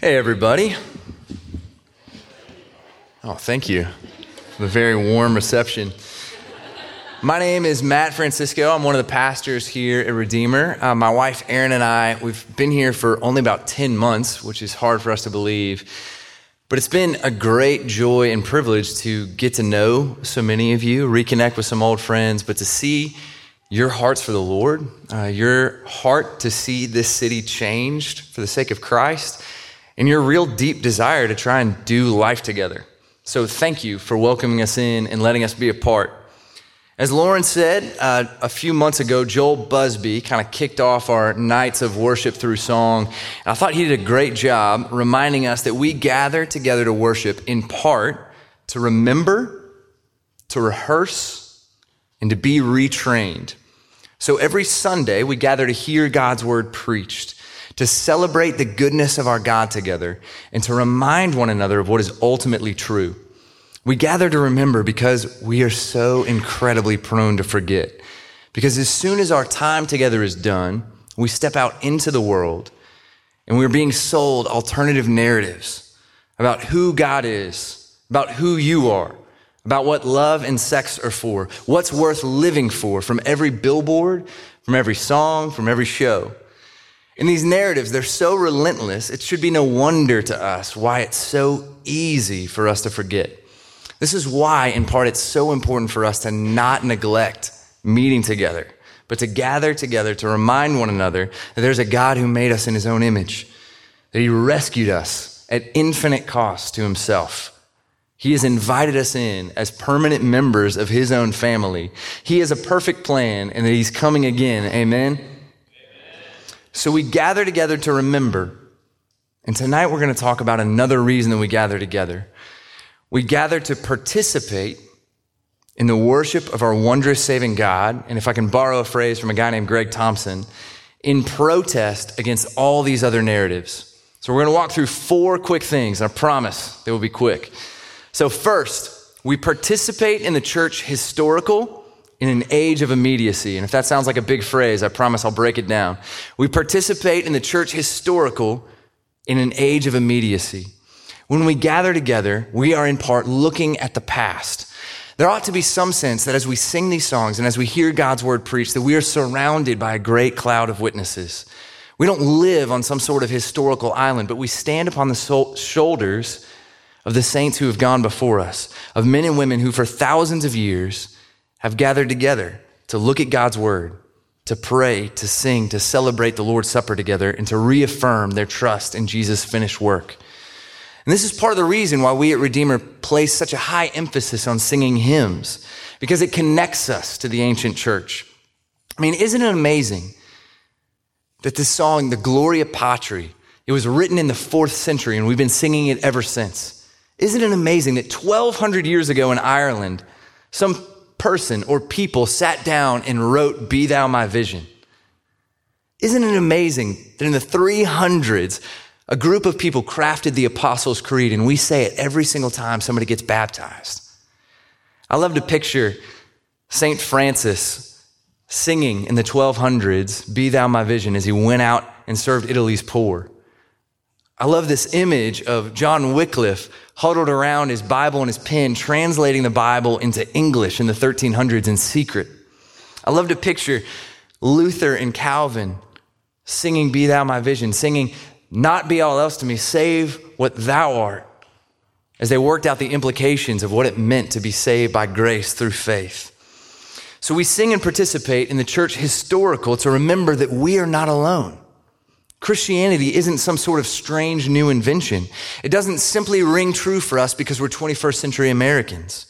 Hey, everybody. Oh, thank you the very warm reception. My name is Matt Francisco. I'm one of the pastors here at Redeemer. Uh, my wife, Erin, and I, we've been here for only about 10 months, which is hard for us to believe. But it's been a great joy and privilege to get to know so many of you, reconnect with some old friends, but to see your hearts for the Lord, uh, your heart to see this city changed for the sake of Christ and your real deep desire to try and do life together. So thank you for welcoming us in and letting us be a part. As Lauren said uh, a few months ago, Joel Busby kind of kicked off our nights of worship through song. And I thought he did a great job reminding us that we gather together to worship in part to remember, to rehearse, and to be retrained. So every Sunday, we gather to hear God's word preached to celebrate the goodness of our God together, and to remind one another of what is ultimately true. We gather to remember because we are so incredibly prone to forget. Because as soon as our time together is done, we step out into the world and we're being sold alternative narratives about who God is, about who you are, about what love and sex are for, what's worth living for from every billboard, from every song, from every show. And these narratives, they're so relentless, it should be no wonder to us why it's so easy for us to forget. This is why, in part, it's so important for us to not neglect meeting together, but to gather together to remind one another that there's a God who made us in his own image, that he rescued us at infinite cost to himself. He has invited us in as permanent members of his own family. He has a perfect plan and that he's coming again. Amen. So we gather together to remember. And tonight we're going to talk about another reason that we gather together. We gather to participate in the worship of our wondrous saving God. And if I can borrow a phrase from a guy named Greg Thompson, in protest against all these other narratives. So we're going to walk through four quick things. I promise they will be quick. So first, we participate in the church historical in an age of immediacy. And if that sounds like a big phrase, I promise I'll break it down. We participate in the church historical in an age of immediacy. When we gather together, we are in part looking at the past. There ought to be some sense that as we sing these songs and as we hear God's word preached, that we are surrounded by a great cloud of witnesses. We don't live on some sort of historical island, but we stand upon the shoulders of the saints who have gone before us, of men and women who for thousands of years have gathered together to look at God's word, to pray, to sing, to celebrate the Lord's Supper together, and to reaffirm their trust in Jesus' finished work. And this is part of the reason why we at Redeemer place such a high emphasis on singing hymns, because it connects us to the ancient church. I mean, isn't it amazing that this song, the Gloria Patri, it was written in the fourth century and we've been singing it ever since. Isn't it amazing that 1200 years ago in Ireland, some person or people sat down and wrote, Be Thou My Vision. Isn't it amazing that in the 300s, a group of people crafted the Apostles' Creed, and we say it every single time somebody gets baptized? I love to picture St. Francis singing in the 1200s, Be Thou My Vision, as he went out and served Italy's poor. I love this image of John Wycliffe huddled around his Bible and his pen, translating the Bible into English in the 1300s in secret. I love to picture Luther and Calvin singing Be Thou My Vision, singing, Not be all else to me, save what Thou art, as they worked out the implications of what it meant to be saved by grace through faith. So we sing and participate in the church historical to remember that we are not alone. Christianity isn't some sort of strange new invention. It doesn't simply ring true for us because we're 21st century Americans.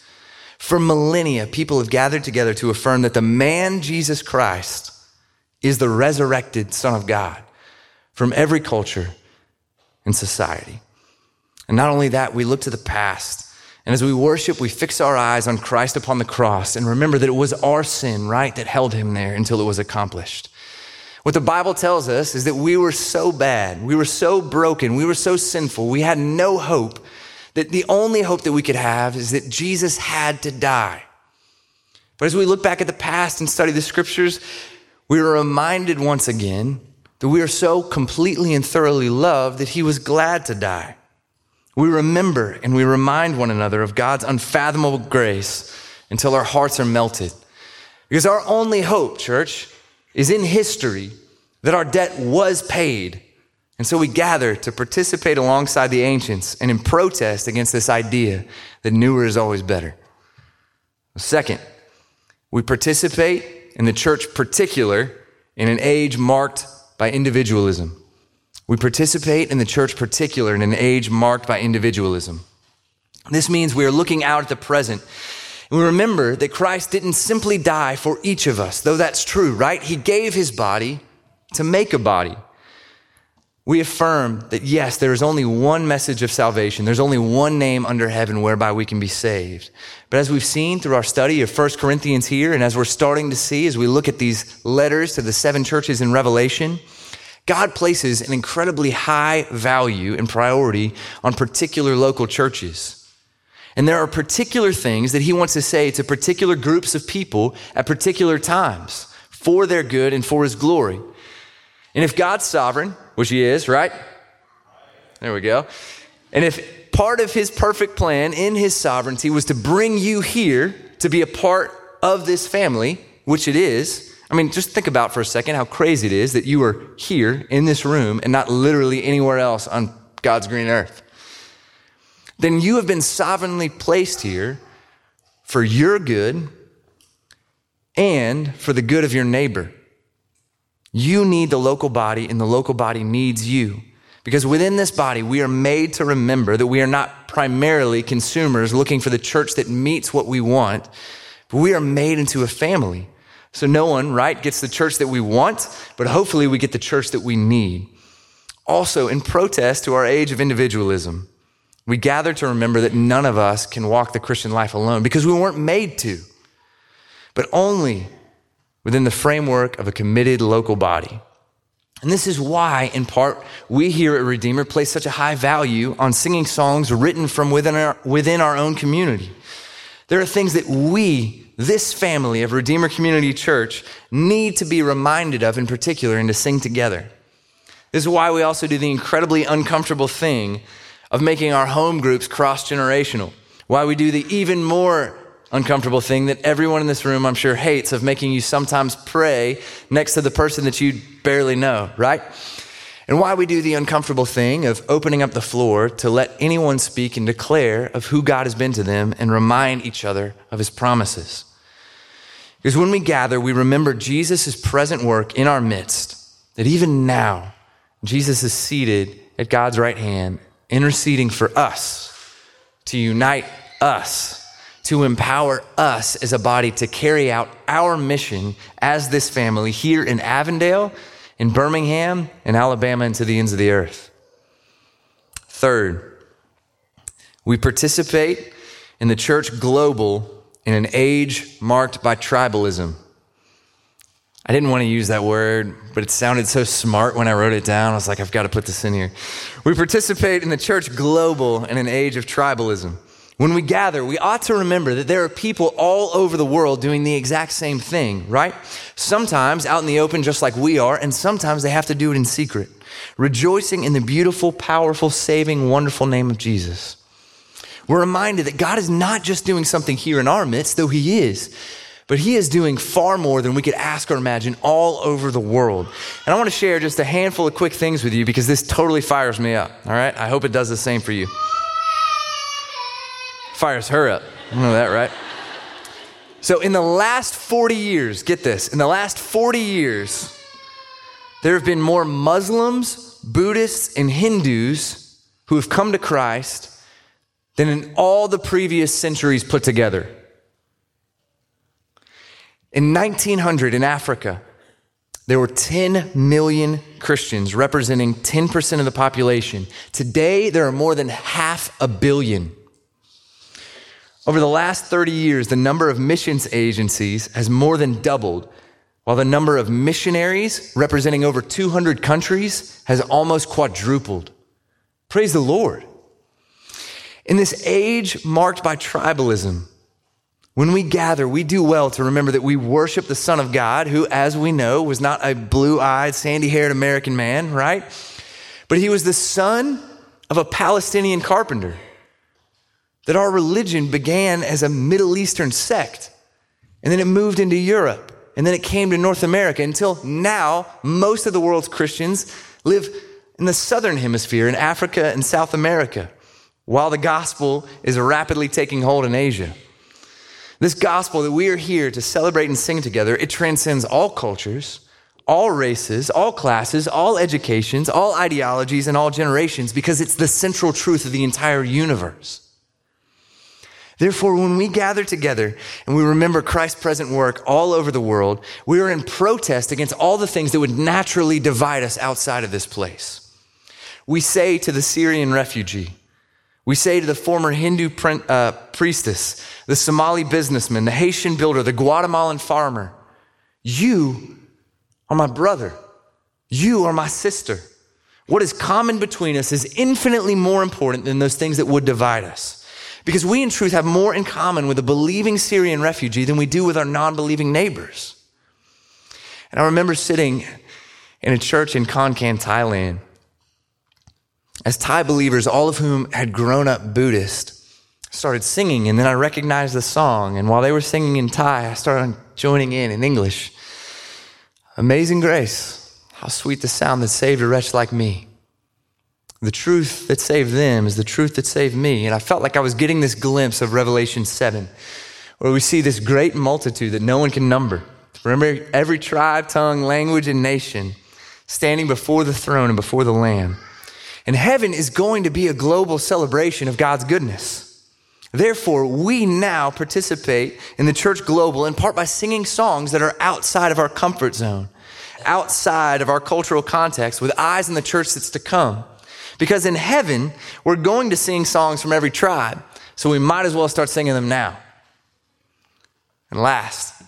For millennia, people have gathered together to affirm that the man Jesus Christ is the resurrected Son of God from every culture and society. And not only that, we look to the past. And as we worship, we fix our eyes on Christ upon the cross and remember that it was our sin, right, that held him there until it was accomplished. What the Bible tells us is that we were so bad, we were so broken, we were so sinful, we had no hope, that the only hope that we could have is that Jesus had to die. But as we look back at the past and study the scriptures, we are reminded once again that we are so completely and thoroughly loved that he was glad to die. We remember and we remind one another of God's unfathomable grace until our hearts are melted. Because our only hope, church, is in history that our debt was paid. And so we gather to participate alongside the ancients and in protest against this idea that newer is always better. Second, we participate in the church particular in an age marked by individualism. We participate in the church particular in an age marked by individualism. This means we are looking out at the present. We remember that Christ didn't simply die for each of us, though that's true, right? He gave his body to make a body. We affirm that yes, there is only one message of salvation. There's only one name under heaven whereby we can be saved. But as we've seen through our study of 1 Corinthians here, and as we're starting to see as we look at these letters to the seven churches in Revelation, God places an incredibly high value and priority on particular local churches. And there are particular things that he wants to say to particular groups of people at particular times for their good and for his glory. And if God's sovereign, which he is, right? There we go. And if part of his perfect plan in his sovereignty was to bring you here to be a part of this family, which it is, I mean, just think about for a second how crazy it is that you are here in this room and not literally anywhere else on God's green earth. Then you have been sovereignly placed here for your good and for the good of your neighbor. You need the local body, and the local body needs you. Because within this body, we are made to remember that we are not primarily consumers looking for the church that meets what we want, but we are made into a family. So no one, right, gets the church that we want, but hopefully we get the church that we need. Also, in protest to our age of individualism, we gather to remember that none of us can walk the Christian life alone because we weren't made to, but only within the framework of a committed local body. And this is why, in part, we here at Redeemer place such a high value on singing songs written from within our, within our own community. There are things that we, this family of Redeemer Community Church, need to be reminded of in particular and to sing together. This is why we also do the incredibly uncomfortable thing of making our home groups cross generational. Why we do the even more uncomfortable thing that everyone in this room, I'm sure, hates of making you sometimes pray next to the person that you barely know, right? And why we do the uncomfortable thing of opening up the floor to let anyone speak and declare of who God has been to them and remind each other of his promises. Because when we gather, we remember Jesus' present work in our midst, that even now, Jesus is seated at God's right hand, interceding for us, to unite us to empower us as a body to carry out our mission as this family here in Avondale, in Birmingham, in Alabama, and to the ends of the earth. Third, we participate in the church global in an age marked by tribalism. I didn't want to use that word, but it sounded so smart when I wrote it down. I was like, I've got to put this in here. We participate in the church global in an age of tribalism. When we gather, we ought to remember that there are people all over the world doing the exact same thing, right? Sometimes out in the open, just like we are, and sometimes they have to do it in secret, rejoicing in the beautiful, powerful, saving, wonderful name of Jesus. We're reminded that God is not just doing something here in our midst, though He is, but He is doing far more than we could ask or imagine all over the world. And I want to share just a handful of quick things with you because this totally fires me up, all right? I hope it does the same for you fires her up. You know that, right? So, in the last 40 years, get this, in the last 40 years, there have been more Muslims, Buddhists, and Hindus who have come to Christ than in all the previous centuries put together. In 1900 in Africa, there were 10 million Christians representing 10% of the population. Today, there are more than half a billion. Over the last 30 years, the number of missions agencies has more than doubled, while the number of missionaries representing over 200 countries has almost quadrupled. Praise the Lord. In this age marked by tribalism, When we gather, we do well to remember that we worship the Son of God, who, as we know, was not a blue eyed, sandy haired American man, right? But he was the son of a Palestinian carpenter. That our religion began as a Middle Eastern sect, and then it moved into Europe, and then it came to North America until now, most of the world's Christians live in the southern hemisphere, in Africa and South America, while the gospel is rapidly taking hold in Asia. This gospel that we are here to celebrate and sing together, it transcends all cultures, all races, all classes, all educations, all ideologies, and all generations because it's the central truth of the entire universe. Therefore, when we gather together and we remember Christ's present work all over the world, we are in protest against all the things that would naturally divide us outside of this place. We say to the Syrian refugee, we say to the former Hindu uh, priestess, the Somali businessman, the Haitian builder, the Guatemalan farmer, you are my brother. You are my sister. What is common between us is infinitely more important than those things that would divide us. Because we, in truth, have more in common with a believing Syrian refugee than we do with our non believing neighbors. And I remember sitting in a church in Khon Kaen, Thailand, as Thai believers, all of whom had grown up Buddhist, started singing, and then I recognized the song. And while they were singing in Thai, I started joining in in English. Amazing grace, how sweet the sound that saved a wretch like me. The truth that saved them is the truth that saved me. And I felt like I was getting this glimpse of Revelation 7, where we see this great multitude that no one can number. Remember, every tribe, tongue, language, and nation standing before the throne and before the Lamb. And heaven is going to be a global celebration of God's goodness. Therefore, we now participate in the church global in part by singing songs that are outside of our comfort zone, outside of our cultural context, with eyes on the church that's to come. Because in heaven, we're going to sing songs from every tribe, so we might as well start singing them now. And last,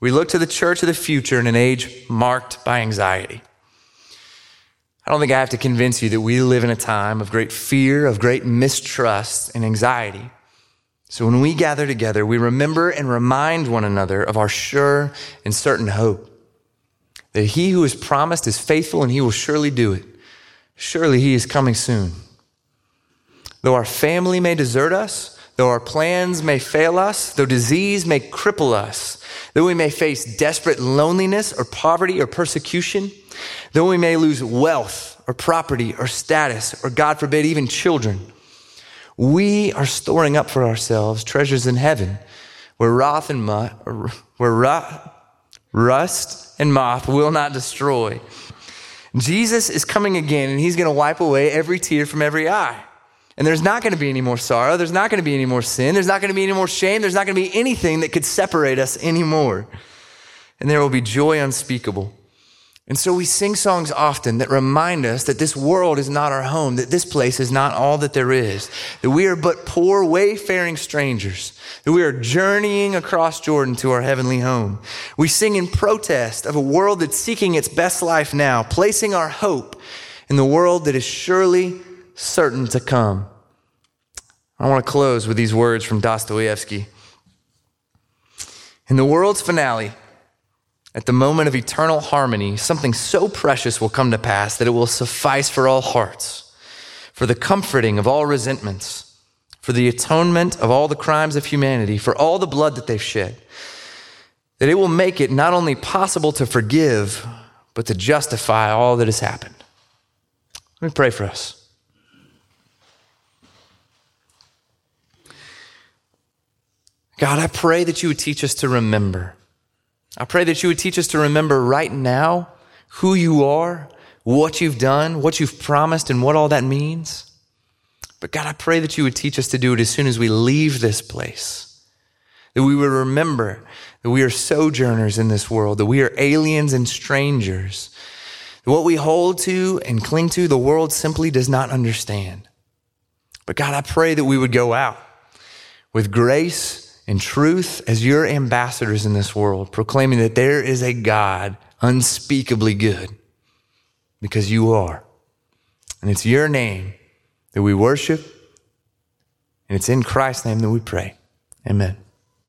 we look to the church of the future in an age marked by anxiety. I don't think I have to convince you that we live in a time of great fear, of great mistrust and anxiety. So when we gather together, we remember and remind one another of our sure and certain hope that he who has promised is faithful and he will surely do it. Surely he is coming soon. Though our family may desert us, though our plans may fail us, though disease may cripple us, though we may face desperate loneliness or poverty or persecution, Though we may lose wealth or property or status or, God forbid, even children, we are storing up for ourselves treasures in heaven where, wrath and moth, where rust and moth will not destroy. Jesus is coming again and he's going to wipe away every tear from every eye. And there's not going to be any more sorrow. There's not going to be any more sin. There's not going to be any more shame. There's not going to be anything that could separate us anymore. And there will be joy unspeakable. And so we sing songs often that remind us that this world is not our home, that this place is not all that there is, that we are but poor, wayfaring strangers, that we are journeying across Jordan to our heavenly home. We sing in protest of a world that's seeking its best life now, placing our hope in the world that is surely certain to come. I want to close with these words from Dostoevsky. In the world's finale, at the moment of eternal harmony, something so precious will come to pass that it will suffice for all hearts, for the comforting of all resentments, for the atonement of all the crimes of humanity, for all the blood that they've shed, that it will make it not only possible to forgive, but to justify all that has happened. Let me pray for us. God, I pray that you would teach us to remember I pray that you would teach us to remember right now who you are, what you've done, what you've promised, and what all that means. But God, I pray that you would teach us to do it as soon as we leave this place. That we would remember that we are sojourners in this world, that we are aliens and strangers. That what we hold to and cling to, the world simply does not understand. But God, I pray that we would go out with grace in truth as your ambassadors in this world, proclaiming that there is a God unspeakably good because you are. And it's your name that we worship, and it's in Christ's name that we pray. Amen.